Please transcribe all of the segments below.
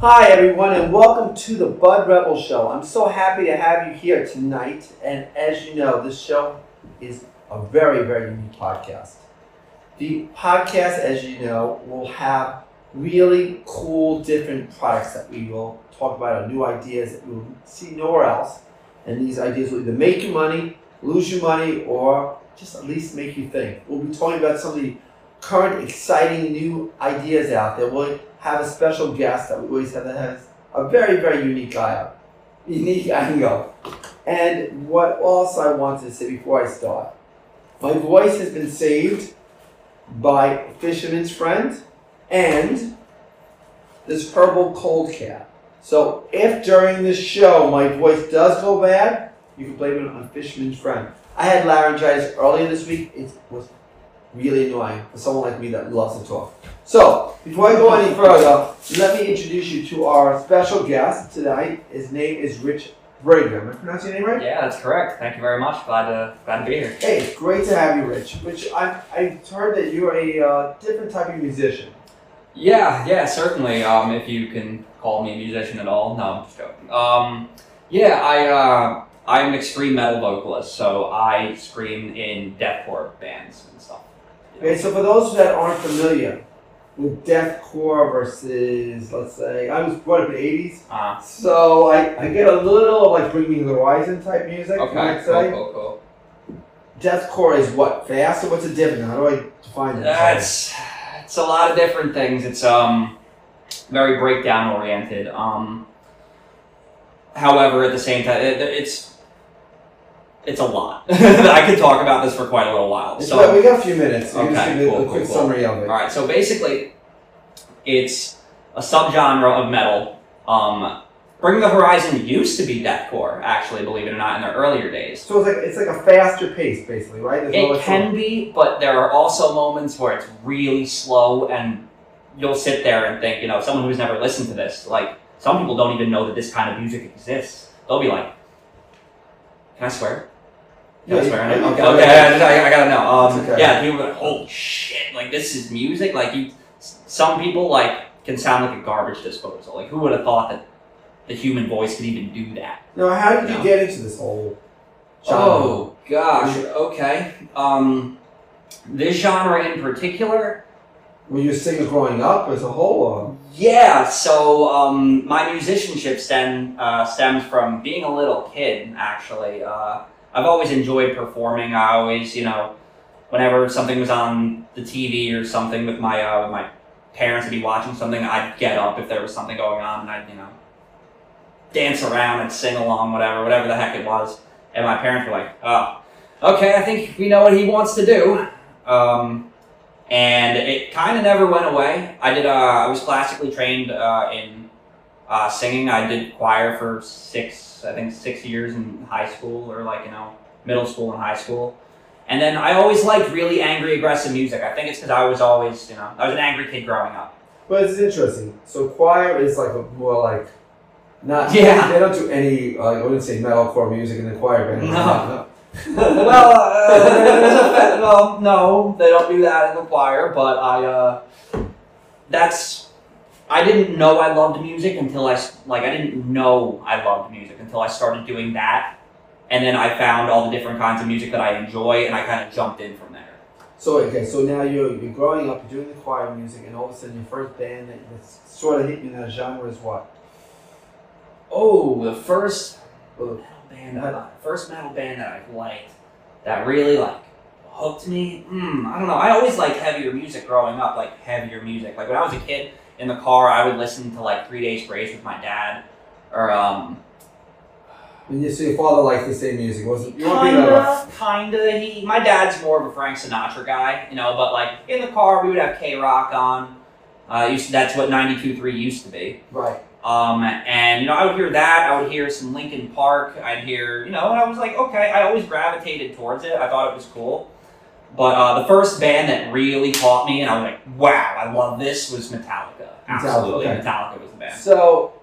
Hi, everyone, and welcome to the Bud Rebel Show. I'm so happy to have you here tonight. And as you know, this show is a very, very unique podcast. The podcast, as you know, will have really cool, different products that we will talk about, or new ideas that will see nowhere else. And these ideas will either make you money, lose you money, or just at least make you think. We'll be talking about some of the current, exciting new ideas out there. We'll have a special guest that we always have that has a very, very unique eye, unique angle. And what else I wanted to say before I start, my voice has been saved by Fisherman's Friend and this herbal cold care. So if during this show my voice does go bad, you can blame it on Fisherman's Friend. I had laryngitis earlier this week. It was really annoying for someone like me that loves to talk. So, before I go any further, let me introduce you to our special guest tonight. His name is Rich Brega. Am I pronouncing your name right? Yeah, that's correct. Thank you very much. Glad to glad to be here. Hey, it's great to have you, Rich. Rich, I, I've heard that you're a uh, different type of musician. Yeah, yeah, certainly. Um, if you can call me a musician at all. No, I'm just joking. Um, yeah, I uh, I'm an extreme metal vocalist, so I scream in deathcore bands and stuff. Okay, so for those that aren't familiar with deathcore versus, let's say, I was brought up in the 80s, Uh, so I, I get a little of like Bring Me the Horizon type music, okay, cool, say. cool, cool. Deathcore is what? Fast or what's the difference? How do I define it? That's it's a lot of different things. It's um very breakdown oriented. Um, however, at the same time, it, it's it's a lot. I could talk about this for quite a little while. So we got a few minutes. Okay, just give a, cool, a quick cool, cool. summary of it. All right, so basically, it's a subgenre of metal. Um, Bring the Horizon used to be deathcore, actually, believe it or not, in their earlier days. So it's like it's like a faster pace, basically, right? There's It can be, but there are also moments where it's really slow, and you'll sit there and think, you know, someone who's never listened to this, like some people don't even know that this kind of music exists. They'll be like, "Can I swear?" Can I Yeah, swear? yeah, okay, yeah. okay, I, just- I, I gotta know. Um, okay. Yeah, people are like, "Holy shit! Like this is music." Like you, some people like can sound like a garbage disposal. Like who would have thought that the human voice could even do that? Now, how did you No. get into this whole? genre? Oh gosh, okay. Um, this genre in particular, were you a singer growing up as a whole? Or? yeah. So um, my musicianship stem uh, stems from being a little kid. Actually, uh, I've always enjoyed performing. I always, you know, whenever something was on the TV or something with my uh, with my parents would be watching something, I'd get up if there was something going on, and I'd you know dance around and sing along, whatever, whatever the heck it was. And my parents were like, "Oh, okay, I think we know what he wants to do." Um, and it kind of never went away. I did. Uh, I was classically trained uh, in uh, singing. I did choir for six, I think, six years in high school, or like you know, middle school and high school. And then I always liked really angry, aggressive music. I think it's because I was always, you know, I was an angry kid growing up. But it's interesting. So choir is like a more like not. Yeah. They don't do any like I wouldn't say metalcore music in the choir band. No. well, uh, there's a fa- well, no, they don't do that in the choir. But I, uh, that's, I didn't know I loved music until I like I didn't know I loved music until I started doing that, and then I found all the different kinds of music that I enjoy, and I kind of jumped in from there. So okay, so now you're you're growing up, you're doing the choir music, and all of a sudden your first band that sort of hit you in that genre is what? Oh, the first Well, metal band, that I, first metal band that I liked, that really like hooked me. Mm, I don't know. I always liked heavier music growing up, like heavier music. Like when I was a kid in the car, I would listen to like Three Days Grace with my dad, or um, And you, so your father liked the same music, wasn't? You weren't a- kinda, kinda. He, my dad's more of a Frank Sinatra guy, you know. But like in the car, we would have K Rock on. Uh, used to, that's what 92.3 used to be. right. Um, and you know, I would hear that. I would hear some Linkin Park. I'd hear, you know, and I was like, okay. I always gravitated towards it. I thought it was cool. But uh, the first band that really caught me, and I was like, wow, I love this, was Metallica. Absolutely, okay. Metallica was the band. So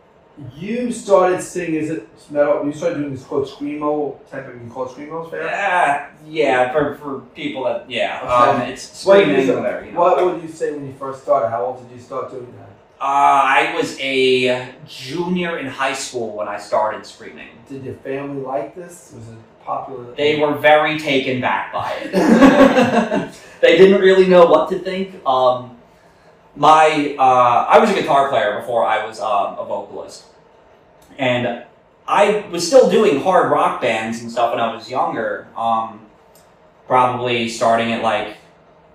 you started singing. Is it metal? You started doing this called screamo type of. You call it screamo, fair? Yeah, yeah, for, for people that, yeah, Okay. um, it's What screaming, whatever, you know. What would you say when you first started? How old did you start doing that? I was a junior in high school when I started screaming. Did your family like this? Was it popular? They were very taken back by it. they didn't really know what to think. Um, my uh, I was a guitar player before I was um, a vocalist, and I was still doing hard rock bands and stuff when I was younger. Um, probably starting at like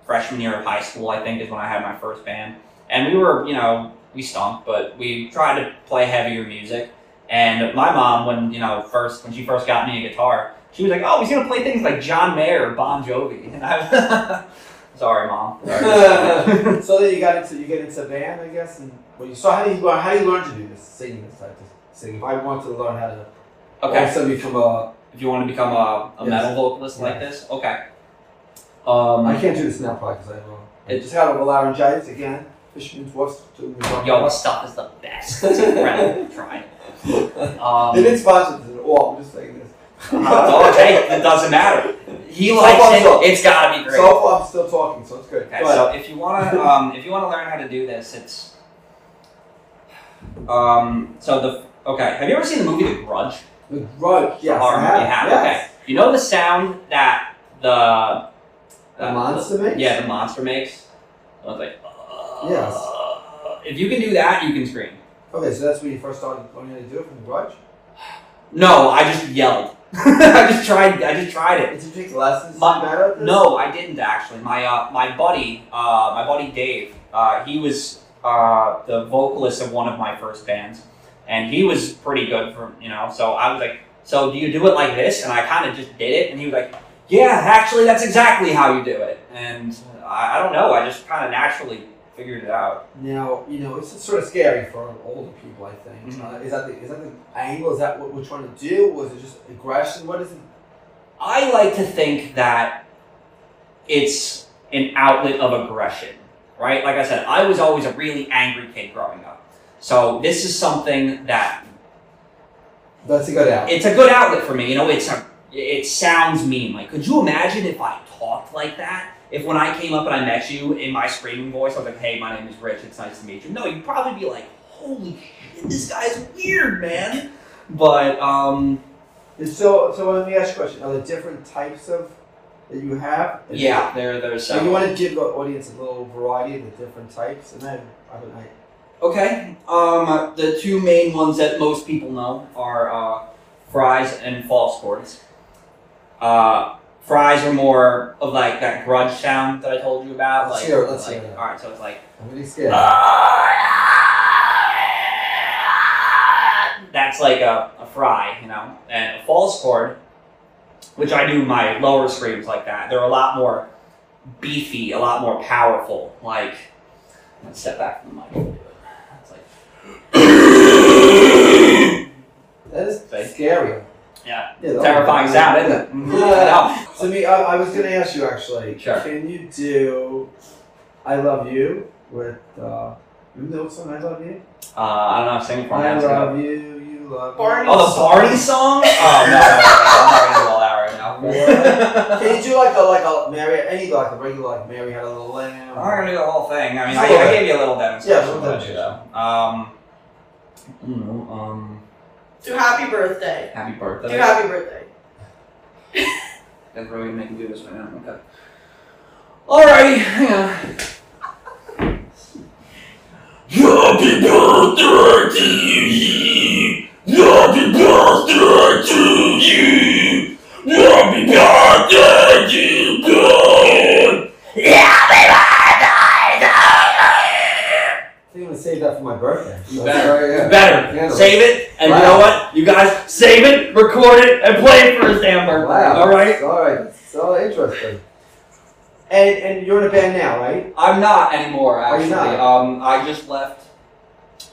freshman year of high school, I think, is when I had my first band. And we were, you know, we stunk, but we tried to play heavier music. And my mom, when you know, first when she first got me a guitar, she was like, "Oh, he's gonna play things like John Mayer or Bon Jovi." And I, sorry, mom. Sorry. so then you got into you get into band, I guess, and well, you so how do you how do you learn to do this singing this type of singing? If I want to learn how to okay. also become a If you want to become a, a Yes. metal vocalist like this, okay. Um, I can't do this now probably because I have a, I It- just had a laryngitis again. Fisherman's wharf. yo, this stuff is the best. It's incredible. Try it. Um, they didn't sponsor this at all. I'm just saying this. Oh, hey, it doesn't matter. He So likes far, so- it. It's gotta be great. So far, I'm still talking, so it's good. Okay, Go so if you wanna um, if you wanna learn how to do this, it's um, so the okay. Have you ever seen the movie The Grudge? The Grudge, yes, Horror I movie, have. you have? yes. Okay. You know the sound that the The monster makes? Yeah, the monster makes. I was like, Yes. If you can do that, you can scream. Okay, so that's when you first started learning how to do it from The Grudge? No, I just yelled. I just tried. I just tried it. Did you take lessons My- to at this? No, I didn't actually. My uh, my buddy, uh, my buddy Dave, uh, he was uh, the vocalist of one of my first bands, and he was pretty good for you know. So I was like, "So do you do it like this?" And I kind of just did it, and he was like, "Yeah, actually, that's exactly how you do it." And I, I don't know, I just kind of naturally figured it out. Now, you know, it's sort of scary for older people, I think. Mhm. Uh, is, that the, is that the angle? Is that what we're trying to do? Was it just aggression? What is it? I like to think that it's an outlet of aggression, right? Like I said, I was always a really angry kid growing up. So this is something that That's a good out. it's a good outlet for me. You know, it's a it sounds mean. Like, could you imagine if I talked like that? If when I came up and I met you in my screaming voice, I was like, "Hey, my name is Rich. It's nice to meet you." No, you'd probably be like, "Holy shit, this guy's weird, man." But um, so, so let me ask you a question. Are there different types of that you have? yeah, there there's So you want to give the audience a little variety of the different types, and then I would like. Okay. Um, the two main ones that most people know are uh, fries and false chords. Uh, fries are more of like that grudge sound that I told you about. Let's like, hear it, let's like, hear it. All right, so it's like I'm really scared. that's like a, a fry, you know, and a false chord, which I do my lower screams like that. They're a lot more beefy, a lot more powerful. Like, let's step back from the mic. and do it. It's like. that is scary. Yeah. Yeah, Terrifying sound, isn't it? Yeah. So me, I, I was gonna ask you actually. Sure. Can you do "I Love You" with? Uh, you know what song "I Love You"? Uh, I don't know. Sing it for me. I Let's go. love you, you love Barney me. Oh, the Barney song? Oh no, no, no, I'm not gonna do all that right now. Can you do like a like a Mary? Any like a regular like Mary had a little lamb? I'm not gonna do the whole thing. I mean, I, I gave you a little demonstration. Yeah, a little of it, though. Um, I don't know. Um, Do happy birthday. happy birthday. Do birthday. happy birthday. That's really making do this right now. Okay. Alrighty, hang on. Happy birthday to you. Happy birthday to you. Happy birthday to God. Happy I think I'm gonna save that for my birthday. You better. right, yeah. You better Yeah. save it, and Wow. you know what? You guys save it, record it, and play it for his damn birthday. Wow. All right. All right. So interesting. And and you're in a band now, right? I'm not anymore. Actually, not? um, I just left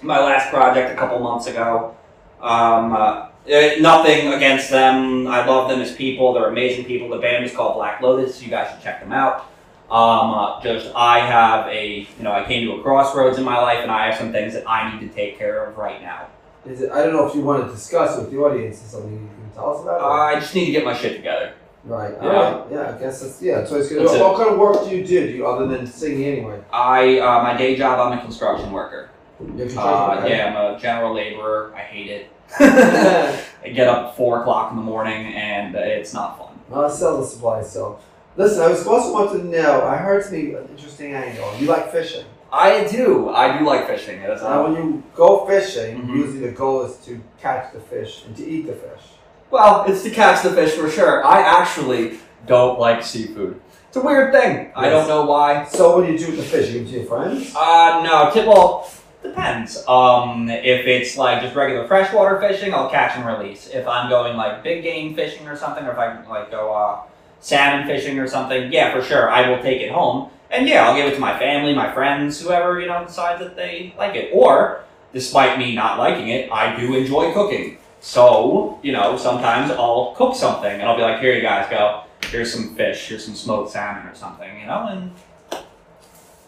my last project a couple months ago. Um, uh, eh, nothing against them. I love them as people. They're amazing people. The band is called Black Lotus. You guys should check them out. Um, uh, just I have a you know I came to a crossroads in my life, and I have some things that I need to take care of right now. Is it? I don't know if you want to discuss with the audience. Is something you can tell us about? I just need to get my shit together. right. yeah. Right. Yeah. I guess that's yeah. So it's good. What, what kind of work do you do? Do you other than singing anyway? I uh, my day job. I'm a construction worker. In Uh, construction, yeah, I'm a general laborer. I hate it. I get up at four o'clock in the morning, and it's not fun. well, I sell the supplies, so. Listen, I was also want to know, I heard something, an interesting angle. You like fishing. I do. I do like fishing. It's, Now, when you go fishing, Mhm. usually the goal is to catch the fish and to eat the fish. Well, it's to catch the fish for sure. I actually don't like seafood. It's a weird thing. I don't know why. So, what do you do with the fish? You give it to your friends? Uh, no, well, depends. Um, if it's like just regular freshwater fishing, I'll catch and release. If I'm going like big game fishing or something, or if I like go uh, salmon fishing or something, yeah, for sure, I will take it home. And yeah, I'll give it to my family, my friends, whoever you know decides that they like it. Or, despite me not liking it, I do enjoy cooking. So, you know, sometimes I'll cook something and I'll be like, here you guys go. Here's some fish, here's some smoked salmon or something, you know, and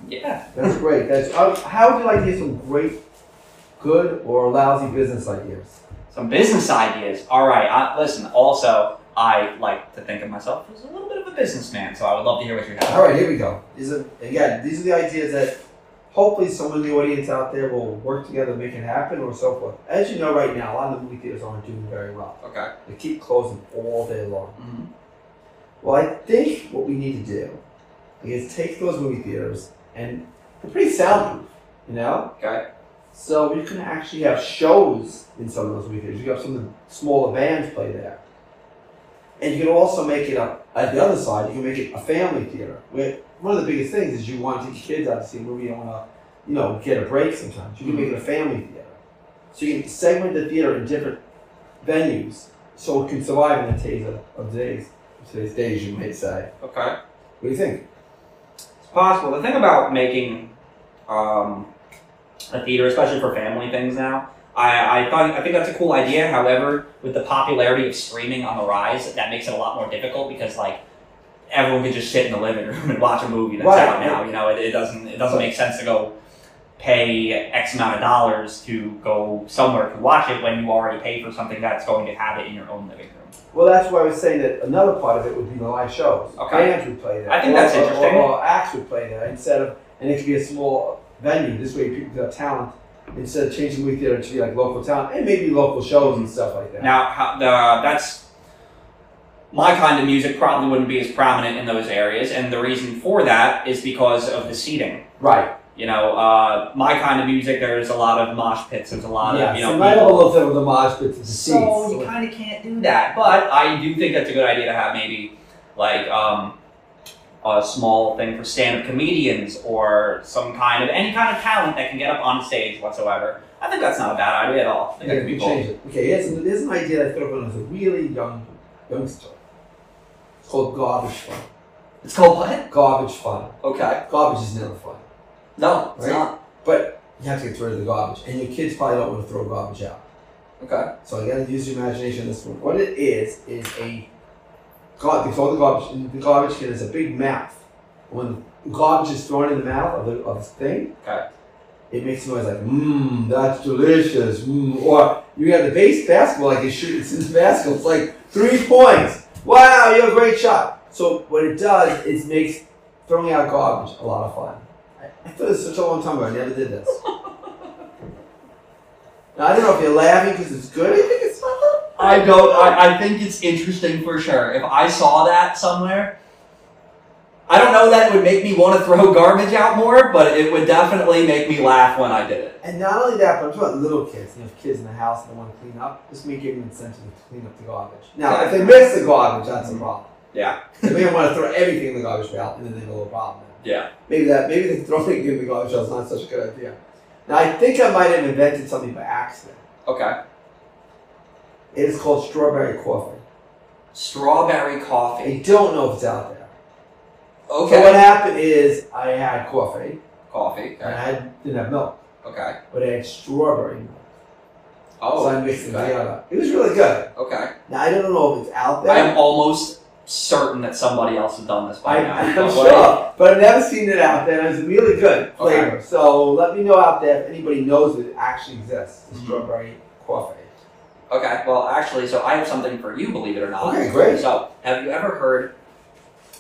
yeah. That's great. That's uh, how would you like to get some great, good or lousy business ideas? Some business ideas. All right. I, listen. Also, I like to think of myself as a little bit of a businessman, so I would love to hear what you have. All right, here we go. These are again, these are the ideas that hopefully someone in the audience out there will work together to make it happen, or so forth. As you know, right now, a lot of the movie theaters aren't doing very well. Okay. They keep closing all day long. hmm Well, I think what we need to do is take those movie theaters and they're pretty soundproof, you know. Okay. So you can actually have shows in some of those movie theaters. You can have some of the smaller bands play there. And you can also make it a, at the other side, you can make it a family theater. Where one of the biggest things is you want to take your kids out to see a movie and want to, you know, get a break sometimes. You can make it a family theater. So you can segment the theater in different venues so it can survive in the days of, of today's, today's days, you might say. Okay. What do you think? It's possible. The thing about making um, a theater, especially for family things now, I, I thought I think that's a cool idea. However, with the popularity of streaming on the rise, that makes it a lot more difficult because like everyone can just sit in the living room and watch a movie that's Right. out now. You know, it, it doesn't it doesn't make sense to go pay X amount of dollars to go somewhere to watch it when you already pay for something that's going to have it in your own living room. Well, that's why I was saying that another part of it would be the live shows. Okay. Bands would play there. I think Or- that's interesting. Or, or acts would play there instead of, and it could be a small venue. This way, people got talent instead of changing movie theater to be like local talent and maybe local shows and stuff like that. Now, how, the, that's my kind of music probably wouldn't be as prominent in those areas, and the reason for that is because of the seating. right. You know, uh, my kind of music, there's a lot of mosh pits. There's a lot yeah. of you know. so might have a people- little bit of the mosh pits the seats. so you kind of can't do that, but I do think that's a good idea to have maybe like um, a small thing for stand-up comedians or some kind of any kind of talent that can get up on stage whatsoever. I think that's not a bad idea at all. I think yeah, that could be cool. change it. Okay, here's an, here's an idea that I thought of when I was a really young youngster. It's called garbage fun. It's called what? Garbage fun. Okay. Garbage is never fun. No, it's Right? not. But you have to get rid of the garbage, and your kids probably don't want to throw garbage out. Okay. So you gotta use your imagination on this one. What it is is a gar- they throw the garbage the garbage can is a big mouth. When garbage is thrown in the mouth of the of the thing, Okay. it makes a noise like mmm, that's delicious. Mmm. Or you have the base basketball like you shoot it's in the basketball. It's like three points. Wow, you're a great shot. So what it does is makes throwing out garbage a lot of fun. I, I thought this such a long time ago. I never did this. now I don't know if you're laughing because it's good. I think it's not. I don't. I, I think it's interesting for sure. If I saw that somewhere, I don't know that it would make me want to throw garbage out more, but it would definitely make me laugh when I did it. And not only that, but I'm talking about little kids. You have kids in the house and they want to clean up. This may give them incentive to clean up the garbage. Now, if they miss the garbage, that's a mm-hmm. problem. Yeah. They may want to throw everything in the garbage pail, and then they have a little problem. Yeah. Maybe that, maybe throwing it in the garbage pail is not such a good idea. Now, I think I might have invented something by accident. Okay. It is called strawberry coffee. Strawberry coffee. I don't know if it's out there. Okay. So what happened is I had coffee, Coffee. Okay. and I had, didn't have milk, Okay. but I had strawberry milk. Oh. so I mixed it together. It was really good. Okay. Now I don't know if it's out there. I am almost certain that somebody else has done this by I, now. I'm but sure, but I've never seen it out there. and It's really good flavor. So let me know out there if anybody knows it actually exists. Mhm. strawberry coffee. Okay. Well, actually, so I have something for you. Believe it or not. Okay, great. So, have you ever heard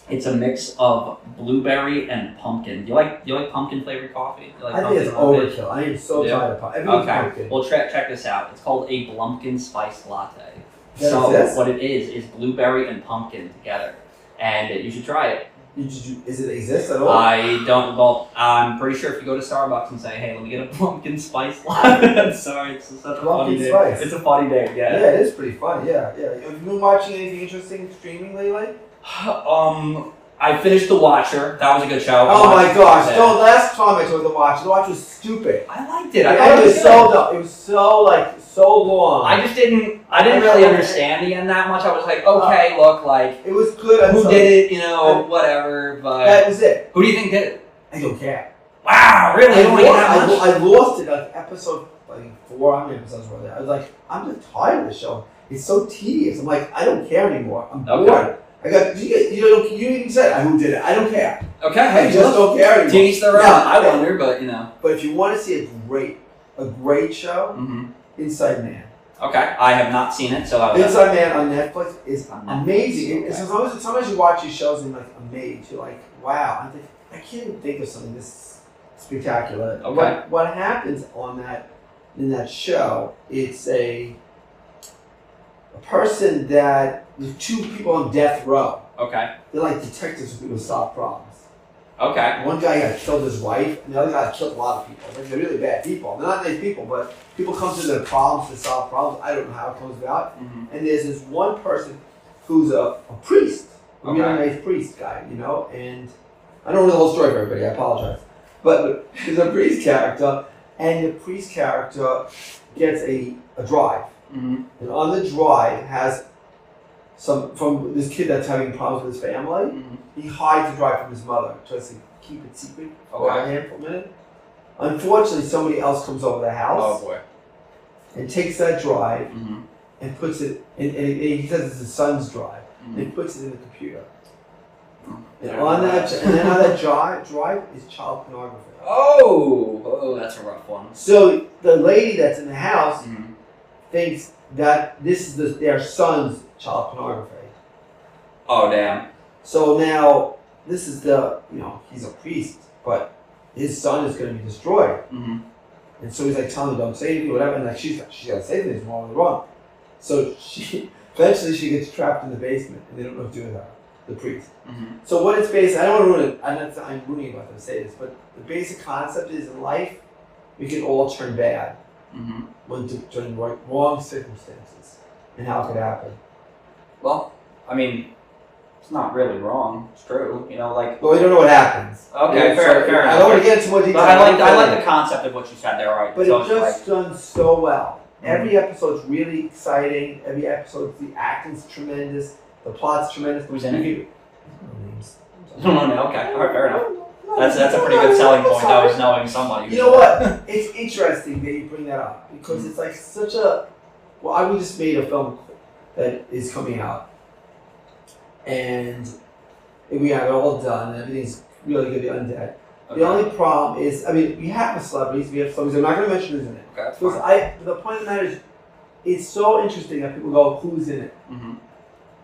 It's a mix of blueberry and pumpkin. Do you like do you like pumpkin flavored coffee? You like I think it's overkill. I am so Yeah. tired of pumpkin. Okay. pumpkin. Well, check check this out. It's called a Blumpkin Spice Latte. That so exists? what it is is blueberry and pumpkin together, and you should try it. You- Is it exist at all? I don't. Well, I'm pretty sure if you go to Starbucks and say, "Hey, let me get a pumpkin spice latte," I'm sorry, it's such a funny Pumpkin name. spice. It's a funny name. yeah. Yeah. it is pretty fun. Yeah, yeah. Have you been watching anything interesting streaming lately? Um, I finished The Watcher. That was a good show. Oh my gosh! Yeah. No, last time I saw the watch, the watch was stupid. I liked it. I thought it was was so dumb. It was so like so long. I just didn't. I didn't really understand the end that much. I was like, okay, look, like it was good. who did it? You know, whatever. But That was it. who do you think did it? I don't care. Wow, really? I, You don't like lost, I? I lost it like episode like four hundred episodes there? I was like, I'm just tired of the show. It's so tedious. I'm like, I don't care anymore. I'm Okay. bored. I got you. You don't. You even said who did it. I don't care. Okay, I hey, just look, don't care anymore. to each their own. I wonder, but you know. But if you want to see a great, a great show, hmm Inside Man. Okay, I have not seen it, so I was. Inside Man on Netflix is amazing. okay. It's sometimes, sometimes you watch these shows and like amazed. You're like, wow. I think I can't even think of something this spectacular. Okay. What what happens on that in that show? It's a a person that there's two people on death row. Okay. They're like detectives who solve problems. Okay. One guy got killed his wife, and the other guy killed a lot of people. Like, they're really bad people. They're not nice people, but people come to their problems to solve problems. I don't know how it comes about. hmm And there's this one person who's a, a priest, a really Okay. nice priest guy, you know. And I don't know the whole story for everybody. I apologize, but there's a priest character, and the priest character gets a, a drive, hmm and on the drive has some from this kid that's having problems with his family. hmm He hides the drive from his mother, tries to keep it secret for a handful minute. Unfortunately, somebody else comes over the Oh house boy. and takes that drive hmm and puts it. And, and he says it's his son's drive. hmm and puts it in the computer. And on that, and then on that drive, drive is child pornography. Oh, oh, that's a rough one. So the lady that's in the house hmm thinks that this is the, their son's child pornography. Oh damn. So now this is the you know he's a priest, but his son is going to be destroyed, hmm and so he's like telling her don't say anything, whatever, and like she's she's got to say things wrong wrong. So she eventually she gets trapped in the basement, and they don't know what to do with her, the priest. hmm So what it's based, I don't want to ruin it. I'm not. I'm ruining about to say this, but the basic concept is in life, we can all turn bad hmm when to right, wrong circumstances, and how it could happen. Well, I mean, it's not really wrong. It's true. You know, like. But we don't know what happens. Okay, fair, fair I enough. don't want to get into more detail. But I like I like the concept of what you said there. All right. But so it's just done so well. Mhm. Every episode's really exciting. Every episode's the acting's tremendous. The plot's tremendous. Who's in it? No. No, no, okay. All right, fair enough. That's that's a pretty good selling point. though, was knowing somebody. You know what? It's interesting that you bring that up because it's like such a. Well, I we just made a film that is coming out, and we have it all done, and everything's really good. The undead. Okay. The only problem is, I mean, we have the celebrities, we have celebrities. I'm not going to mention who's in it Okay, because. I. The point of the matter is, it's so interesting that people go, "Who's in it?" hmm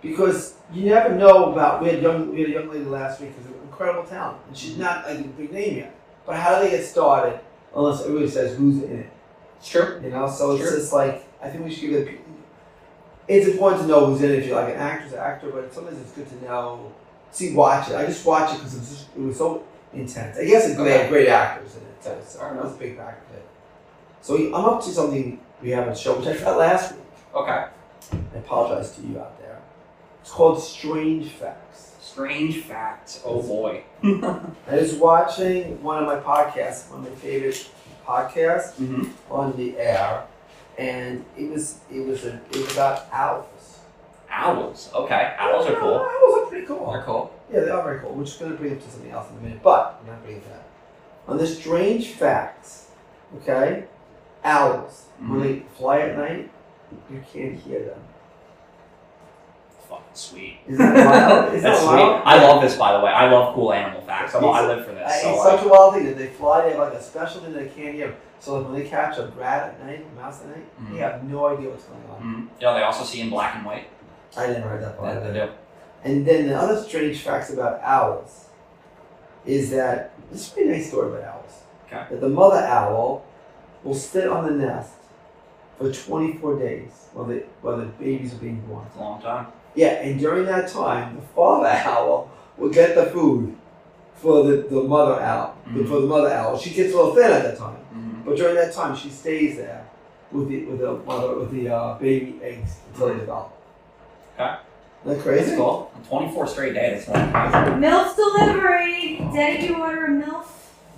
Because you never know about. We had young, we had a young lady last week who's an incredible talent, and she's not like a big name yet. But how do they get started unless everybody says who's in it? True. You know, so it's just like I think we should give it. It's important to know who's in it if you're like an actress, actor, but sometimes it's good to know. See, watch it. I just watch it because it was it was so intense. I guess it's, they have great actors in it, so that was a big factor of it. So I'm up to something we haven't shown, which I forgot last week. Okay. I apologize to you out there. It's called Strange Facts. Strange facts. Oh boy. I was watching one of my podcasts, one of my favorite podcasts. hmm on the air, and it was it was a it was about owls. Owls. Okay. Owls are cool. Owls are pretty cool. They're cool. Yeah, they are very cool. We're just going to bring it to something else in a minute, but I'm not bringing that. On the strange facts, okay, owls when Mhm. they fly at night, you can't hear them. Fucking sweet. Is that wild? Is That's that sweet. I love this, by the way. I love cool animal facts. I'm, I live for this. So it's like, such a wild thing that they fly. They have like a special thing that they can't hear. So like when they catch a rat at night, a mouse at night, Mhm. they have no idea what's going on. mhm. you know, they also see in black and white. I didn't read that part. Yeah, they do. And then the other strange facts about owls is that this is a pretty nice story about owls. Okay. That the mother owl will sit on the nest for 24 days while the while the babies are being born. It's a long time. Yeah, and during that time, the father owl will get the food for the, the mother owl. Mhm. For the mother owl, she gets a little thin at that time, Mm-hmm. But during that time, she stays there with the with the mother with the uh, baby eggs until they develop. Okay. Isn't that crazy? That's cool. 24 straight days. That's a long time. MILF delivery. Daddy, do you order a MILF?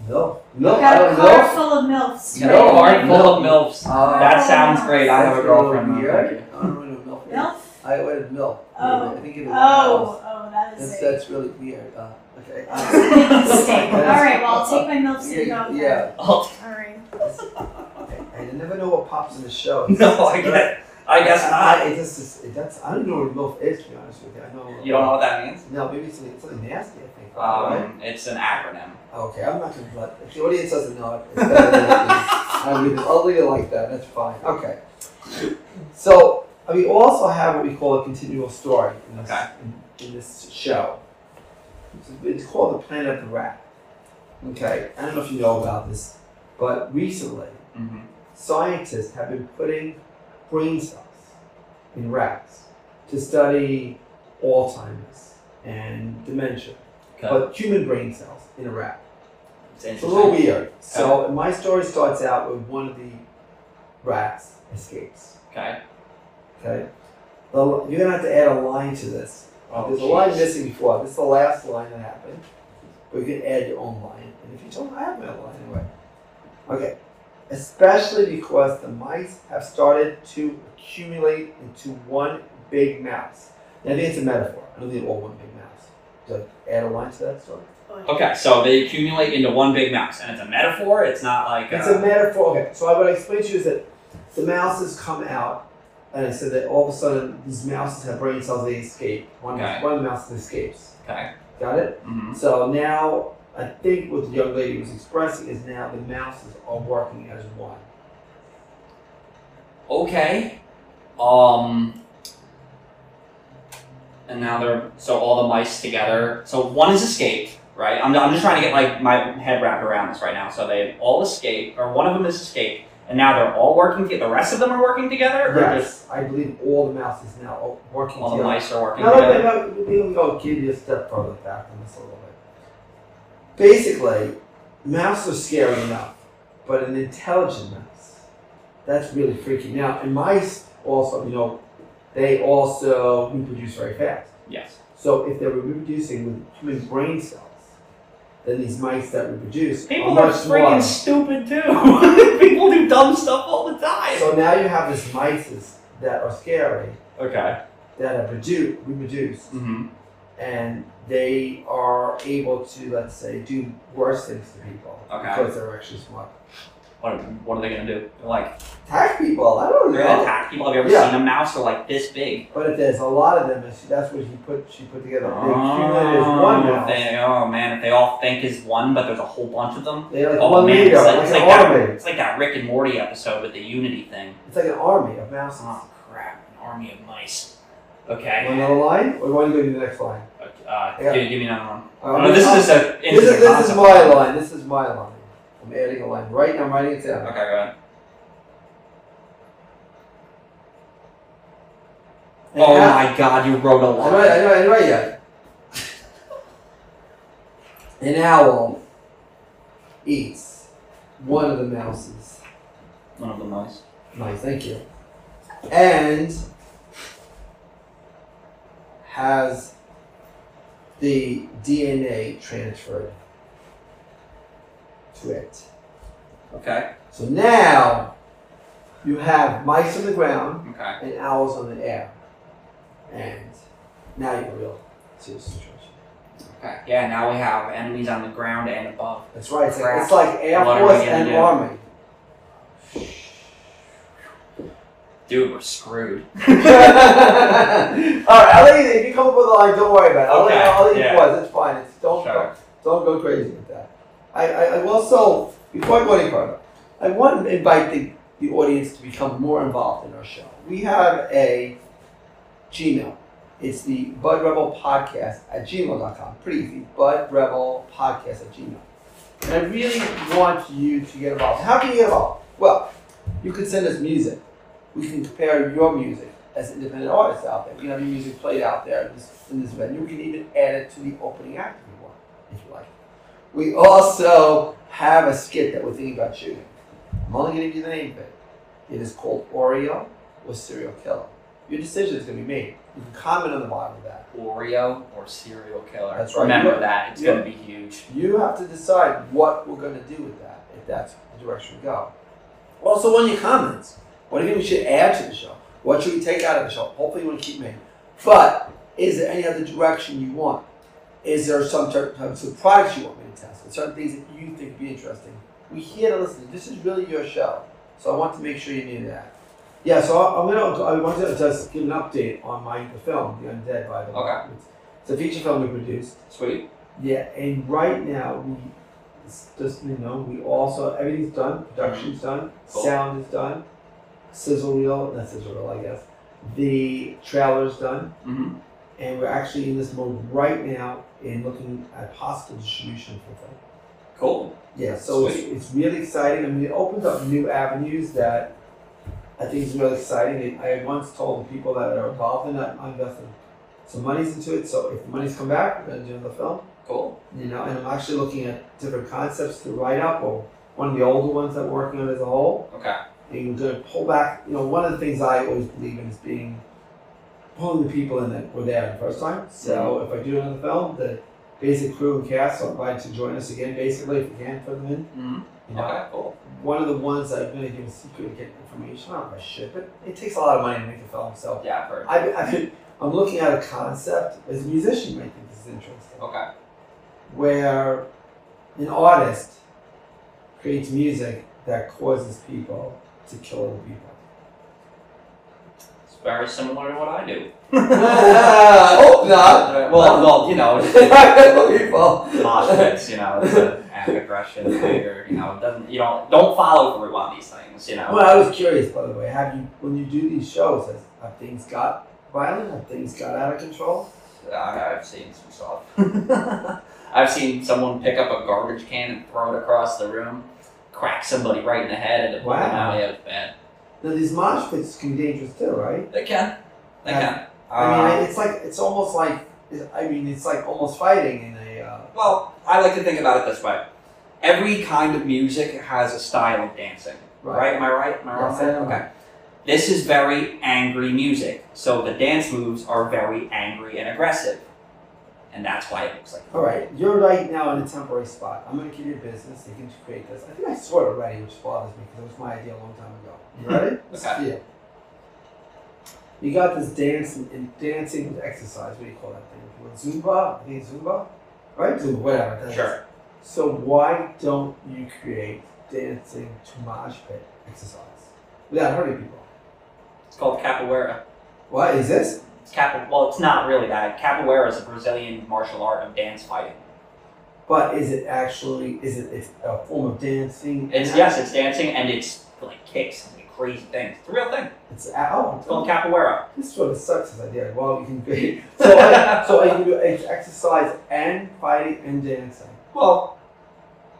Milk. Milk. I Got a don't car know. full of MILFs. You got a ready. full of MILFs. Uh, That sounds great. I have a girlfriend. though. weird. Thank you. I don't know what milk. is. MILF? I ordered milk. Oh. I think it was Oh, oh, that is That's, that's really weird. Uh, okay. mistake. All right, well, I'll take my MILFs and yeah, go. for it. yeah. Right. I never know what pops in the show. no, I get. I guess I, not. it just is, it, that's I don't know what milk is to be honest with you. I know. You don't know what that means? No, maybe it's something, something nasty. I think. right? Um, it's an acronym. Okay, I'm not gonna let if the audience doesn't know it. It's better than it is. I'll leave it. I'll leave it like that. That's fine. Okay. So we also have what we call a continual story in this, Okay. in, in this show. It's, it's called the Planet of the Rat. Okay, I don't know if you know about this, but recently Mm-hmm. scientists have been putting brain cells in rats to study Alzheimer's and dementia, Okay. but human brain cells in a rat. It's a little weird. So my story starts out with one of the rats escapes. Okay. Okay, you're gonna have to add a line to this. Oh, There's a line missing before. This is the last line that happened, but you can add your own line. And if you don't, I have my line anyway. Okay, especially because the mice have started to accumulate into one big mouse. And I think it's a metaphor. I don't think they're all one big mouse. So add a line to that story. Okay, so they accumulate into one big mouse, and it's a metaphor. It's not like It's uh, a metaphor. Okay, so what I explain to you is that the mouses come out, and I said that all of a sudden these mouses have brain cells. They escape. One, Okay. one mouse escapes. okay. Got it? hmm So now I think what the young lady was expressing is now the mouses are working as one. Okay. Um. And now they're so all the mice together. So one has escaped, right? I'm, I'm just trying to get like my head wrapped around this right now. So they all escaped, or one of them has escaped, and now they're all working together. The rest of them are working together, Yes, I believe all the mouses now are working all the together. mice are working No, together? let me, let me go give you a step further back on this a little bit. Basically, mouse are scary enough, but an intelligent mouse, that's really freaky. Now, and mice also, you know, they also reproduce very fast. Yes. So if they were reproducing with human brain cells, then these mice that reproduce People are are freaking stupid too. People do dumb stuff all the time. So now you have these mice that are scary Okay. that are produ- reproduced. Mm-hmm. and they are able to, let's say, do worse things to people Okay. because they're actually smart. What, what are they gonna do? They're like Attack people, I don't they're gonna know. attack people. Have you ever Yeah. seen a mouse? They're like this big. But if there's a lot of them, that's what she put. She put together. They oh, as one Oh, mouse. they- oh man, if they all think is one, but there's a whole bunch of them. They're like Oh one man, leader, it's like, like, it's like that. army. It's like that Rick and Morty episode with the Unity thing. It's like an army of mouses. Oh crap, an army of mice. Want Okay. another line, or want to go to the next line? Uh, Yeah. give, give me another one. Uh, no, this is a This is this is my line. This is my line. I'm adding a line right now. I'm writing it down. Okay, go ahead. And Oh my god, you wrote a I know, I line. know, I know. An owl eats one of the mouses. One of the mice. Nice, thank you. And has the DNA transferred to it. Okay. So now you have mice on the ground Okay. and owls on the air. And now you're real serious situation. Okay. Yeah. Now we have enemies on the ground and above. That's right. It's like, it's like Air What are we Force gonna and do? Army. Dude, we're screwed. All right, I'll let you, if you come up with a line, don't worry about it. I'll Okay, let you, I'll let you yeah. pause. It's fine. It's, don't, Sure. don't, go crazy with that. I, I, I will also, before I go any further, I want to invite the, the audience to become more involved in our show. We have a Gmail. It's the Bud Rebel Podcast at gmail.com. Pretty easy. Bud Rebel Podcast at gmail. And I really want you to get involved. How can you get involved? Well, you can send us music. We can compare your music as independent artists out there. We have your music played out there in this, in this venue. We can even add it to the opening act if you want, if you like. We also have a skit that we're thinking about shooting. I'm only going to give you the name of it. It is called Oreo or Serial Killer. Your decision is going to be made. You can comment on the bottom of that. Oreo or serial killer. That's right. Remember Yeah. that. It's going to be huge. You have to decide what we're going to do with that, if that's the direction we go. Also, on your comments, what do you think we should add to the show? What should we take out of the show? Hopefully, you want to keep making. But is there any other direction you want? Is there some type types of products you want me to test? Certain things that you think would be interesting? We're here to listen. This is really your show, so I want to make sure you knew that. Yeah, so I- I'm gonna. I wanted to just give an update on my the film, The Undead. By the way, Okay. it's, it's a feature film we produced. Sweet. Yeah, and right now we just you know we also everything's done, production's done, Cool. sound is done, sizzle reel, not sizzle reel, I guess. The trailer's done, Mm-hmm. and we're actually in this mode right now in looking at possible distribution for the film. Cool. Yeah, so it's, it's really exciting. I mean, it opens up new avenues that I think is really exciting. And I once told the people that are involved in that I invested some monies into it. So if the money's come back, we're gonna do another film. Cool. You know, and I'm actually looking at different concepts to write up, or one of the older ones that we're working on as a whole. Okay. Going to pull back. You know, one of the things I always believe in is being pulling the people in that were there the first time. So if I do another film, the basic crew and cast are invited to join us again, basically, if we can put them in. Mm-hmm. You know, Okay. Cool. one of the ones that I'm going to give a secret to get information. on, I should, but it takes a lot of money to make a film. So Yeah. I, I, I'm looking at a concept as a musician. You might think this is interesting Okay. where an artist creates music that causes people to kill other people. It's very similar to what I do. I hope not. Uh, well, well, you know, Kill people. mosh pits, you know, it's an act of aggression, anger, you know, it doesn't, you don't, don't follow through on these things, you know. Well, I was curious, by the way. Have you, when you do these shows, has, have things got violent? Have things got out of control? I, I've seen some stuff. I've seen someone pick up a garbage can and throw it across the room, crack somebody right in the head, and it Wow. wow. yeah, it was bad. Now these mosh pits can be dangerous too, right? They can. They Yeah. can. I mean, Uh, it's like it's almost like I mean, it's like almost fighting in a. Uh, well, I like to think about it this way. Every kind of music has a style of dancing. Right? Am I right? Am I I. Okay. This is very angry music, so the dance moves are very angry and aggressive, and that's why it looks like. All right, you're right now in a temporary spot. I'm going to give you a business. You can create this. I think I saw it already, which bothers me because it was my idea a long time ago. You ready? Okay. Yeah. You got this dance and dancing exercise. What do you call that thing? Zumba? I think Zumba, right? Zumba, whatever. that is. Sure. So why don't you create dancing to mosh pit exercise without hurting people? It's called capoeira. What is this? It's capo- well, it's not really that. Capoeira is a Brazilian martial art of dance fighting. But is it actually? Is it? It's a form of dancing. It's yes, it's dancing and it's like kicks and crazy things. It's a real thing. It's uh, oh, It's called capoeira. This sort of sucks as idea. Well, you can create. So, I, so I can do exercise and fighting and dancing. Well,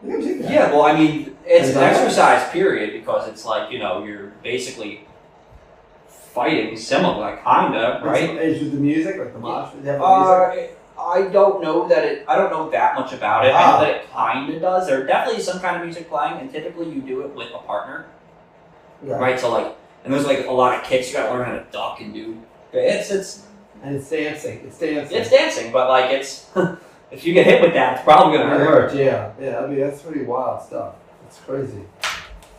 I can do that. yeah. Well, I mean, it's an exercise period because it's like you know you're basically fighting similar, like kinda, right? Is with the music, like the mosh, they have the music. Uh, I don't know that it. I don't know that much about it. I Ah. know that it kind of does. There definitely is some kind of music playing, and typically you do it with a partner, Yeah. right? So like, and there's like a lot of kicks. You gotta learn how to duck and do. It's it's And it's dancing. It's dancing. it's dancing, but like it's if you get hit with that, it's probably gonna hurt. hurt, yeah. Yeah, I mean, that's pretty wild stuff. It's crazy.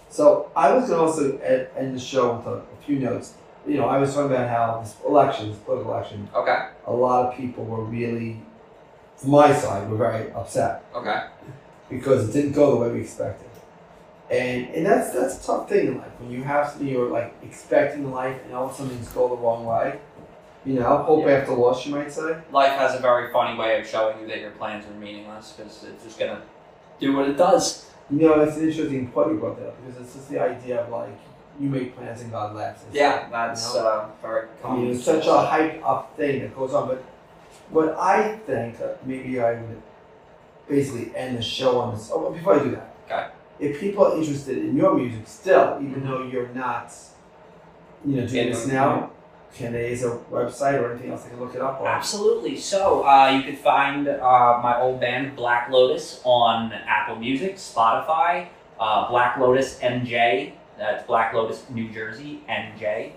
So I was to also end, end the show with a, a few notes. You know, I was talking about how this election, this political election, Okay. a lot of people were really, from my side, were very upset. Okay. because it didn't go the way we expected. And and that's that's a tough thing in life when you have something you're like expecting in life and all of a sudden things go the wrong way. You know, hope Yeah. after loss, you might say. Life has a very funny way of showing you that your plans are meaningless because it's just gonna do what it does. You know, it's an interesting point you brought that up because it's just the idea of like you make plans and God laughs. Yeah, that's you know? uh, very common. it's such a hyped up thing that goes on. But what I think, uh, maybe I would basically end the show on this. Oh, before I do that, Okay. if people are interested in your music still, even though you're not, you know, doing In- this now, can they, is there a website or anything else they can look it up on? Absolutely. So uh, you could find uh, my old band Black Lotus on Apple Music, Spotify, uh, Black Lotus MJ. That's Black Lotus New Jersey NJ.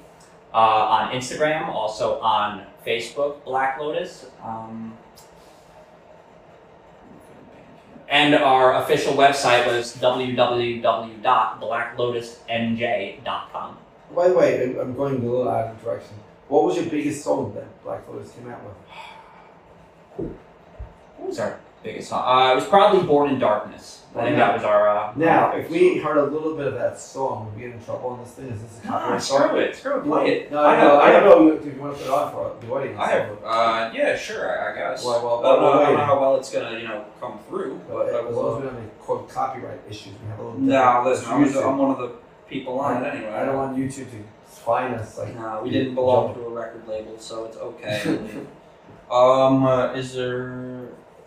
Uh, on Instagram, also on Facebook, Black Lotus. Um, and our official website was www.blacklotusnj.com. By the way, I'm- going a little out of direction. What was your biggest song that Black Lotus came out with? What was our biggest song? Uh, it was probably Born in Darkness. I think that was our. Uh, Now, if we heard a little bit of that song, we'd be in trouble on this thing? Is this a copyright song? screw it, screw it, play it. No, I I know. I I don't know if you want to put it on for the audience. I have, uh, yeah, sure, I, I guess. Well, well, I don't know, well, I don't know how well it's gonna, you know, come through, but I As long as we don't have any quote copyright issues, we have a little. No, listen. I'm one of the people on it anyway. I don't want YouTube to find us like. No, we didn't belong to a record label, so it's okay. um, uh, is there?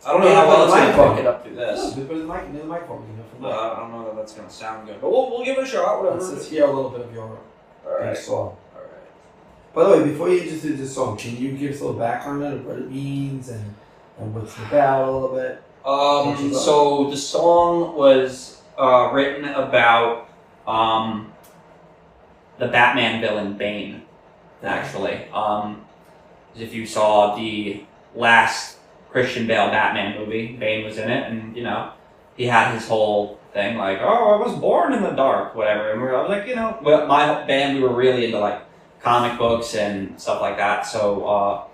I don't know how well but it's gonna microphone. pick it up through Yeah, this. just put the mic, near the microphone. You know, from there. I don't know that that's gonna sound good, but we'll, we'll give it a shot. Whatever. Let's just hear a little bit of your All big right. song. All right. By the way, before you introduce this song, can you give us a little background on it, what it means, and, and what's it about a little bit? Um, so the song was uh, written about um, the Batman villain Bane, actually. Um, if you saw the last Christian Bale Batman movie, Bane was in it, and you know he had his whole thing like, "Oh, I was born in the dark," whatever. And we were, I was like, you know, well, my band we were really into like comic books and stuff like that, so. Uh,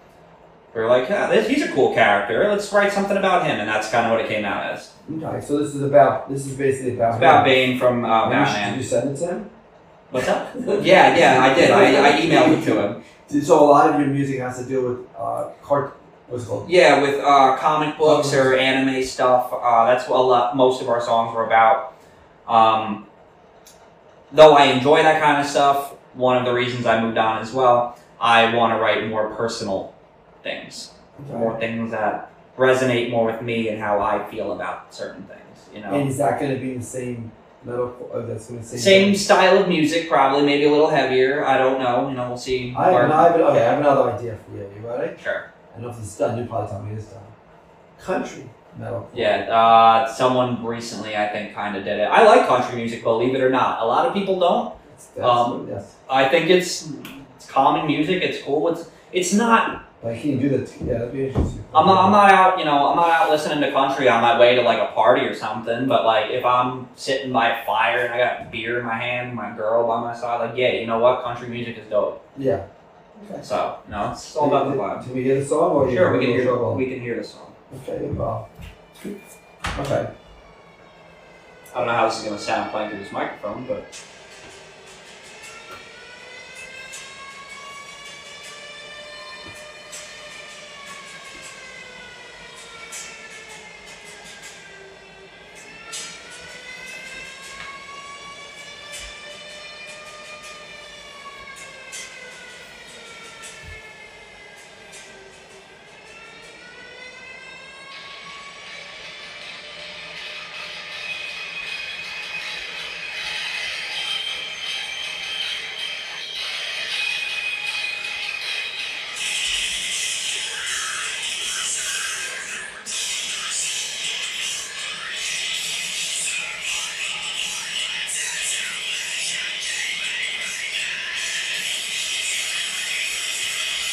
we were like, yeah, this, he's a cool character. Let's write something about him, and that's kind of what it came out as. Okay, so this is about, this is basically about. It's about. Bane from uh, Did you- Did you send it to him? What's up? yeah, yeah, I did. I, I emailed it to him. So a lot of your music has to do with uh, cart. What's it called? Yeah, with uh, comic books or anime stuff. Uh, that's what a lot, most of our songs were about. Um, though I enjoy that kind of stuff, one of the reasons I moved on as well, I want to write more personal things. More things that resonate more with me and how I feel about certain things. You know. And is that going to be the same metal? That's going to same. Same style of music, probably maybe a little heavier. I don't know. You know, we'll see. I have, an, I, have okay, I have another idea for you. You ready? Sure. I don't know if this is done. You probably tell me this done. Country metal. Yeah. Uh, someone recently, I think, kind of did it. I like country music, believe it or not. A lot of people don't. That's, that's, Um, yes. I think it's it's calming music. It's cool. It's it's not. Like can you do that? Yeah, that'd be interesting. I'm not. I'm not out. You know, I'm not out listening to country on my way to like a party or something. But like, if I'm sitting by a fire and I got beer in my hand, my girl by my side, like, yeah, you know what? Country music is dope. Yeah. Okay. So, no, it's all about the vibe. Can we hear the song? Or Sure, we can hear. trouble? We can hear the song. Okay. Well. Okay. I don't know how this is going to sound playing through this microphone, but.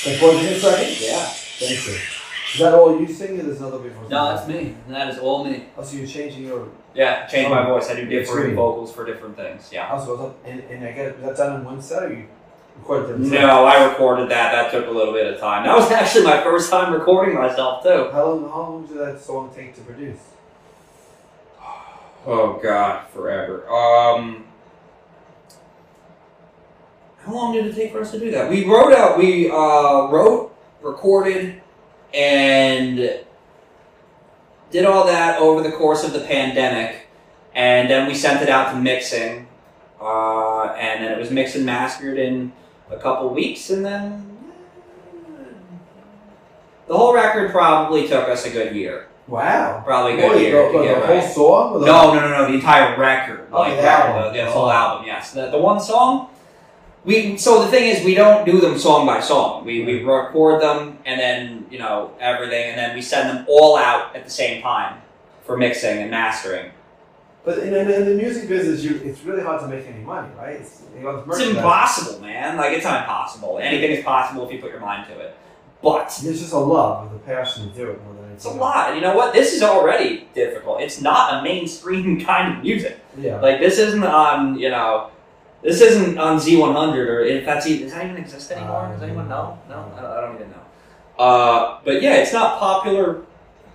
Like minutes second? Yeah. Thank you. Is that all you sing, or there's another before? No, that's me. That is all me. Oh, so you're changing your Yeah, change my Oh, voice. I do different vocals for different things. Yeah. house goes up, and, and I get it. Is that done in one set, or you record them? No, I recorded that. That took a little bit of time. That was actually my first time recording myself too. How long? How long did that song take to produce? Oh God, forever. Um, how long did it take for us to do that? We wrote out. We uh, wrote, recorded, and did all that over the course of the pandemic, and then we sent it out to mixing. Uh, and then it was mixed and mastered in a couple weeks, and then the whole record probably took us a good year. Wow. Probably a good Wait, year the, to get the right. whole song? No, no, no, no. The entire record, Oh, like the record, album. the, the whole album. Yes. The, the one song. We so the thing is we don't do them song by song. We we record them and then you know everything and then we send them all out at the same time for mixing and mastering. But in, in, in the music business, you, it's really hard to make any money, right? It's, you know, it's impossible, man. Like it's not impossible. Anything is possible if you put your mind to it. But It's just a love with a passion to do it more than anything. it's a else. lot. And you know what? This is already difficult. It's not a mainstream kind of music. Yeah. Like this isn't on, you know, this isn't on Z100 or if that's even, does that even exist anymore? Does anyone know? No, I don't, I don't even know. Uh, but yeah, it's not popular,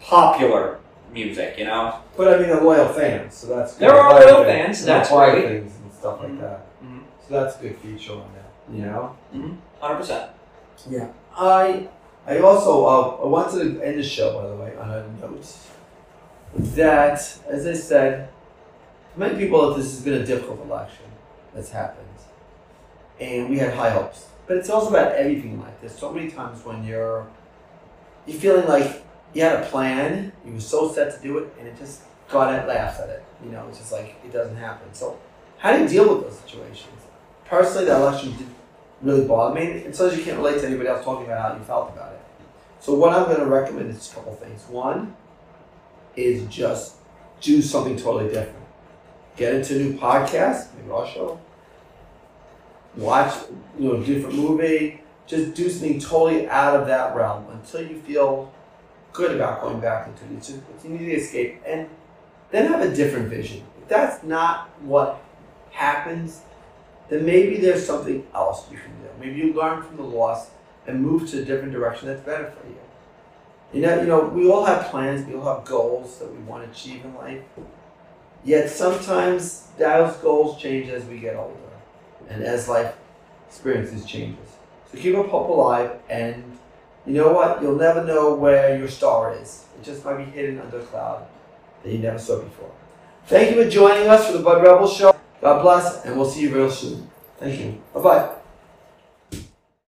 popular music. You know, But I mean, they're loyal fans, so that's good. There are loyal fans, and that's great. things and stuff like Mhm. that. Mhm. So that's a good feature on that. You know. hundred percent. Yeah. I I also uh, I wanted to end the show by the way on a note that, as I said, many people this has been a difficult election that's happened, and we had high hopes. But it's also about everything like this. So many times when you're you're feeling like you had a plan, you were so set to do it, and it just God at laughs at it. You know, it's just like it doesn't happen. So how do you deal with those situations? Personally, the election did really bother me, and so you can't relate to anybody else talking about how you felt about it. So what I'm going to recommend is a couple things. One is just do something totally different. Get into new podcast, maybe our show. Watch, you know, a different movie. Just do something totally out of that realm until you feel good about going back into it. It's just, need to escape, and then have a different vision. If that's not what happens, then maybe there's something else you can do. Maybe you learn from the loss and move to a different direction that's better for you. You know, you know, we all have plans, we all have goals that we want to achieve in life. Yet sometimes those goals change as we get older and as life experiences changes. So keep up hope alive and you know what? You'll never know where your star is. It just might be hidden under a cloud that you never saw before. Thank you for joining us for the Bud Rebel Show. God bless, and we'll see you real soon. Thank you. Bye bye.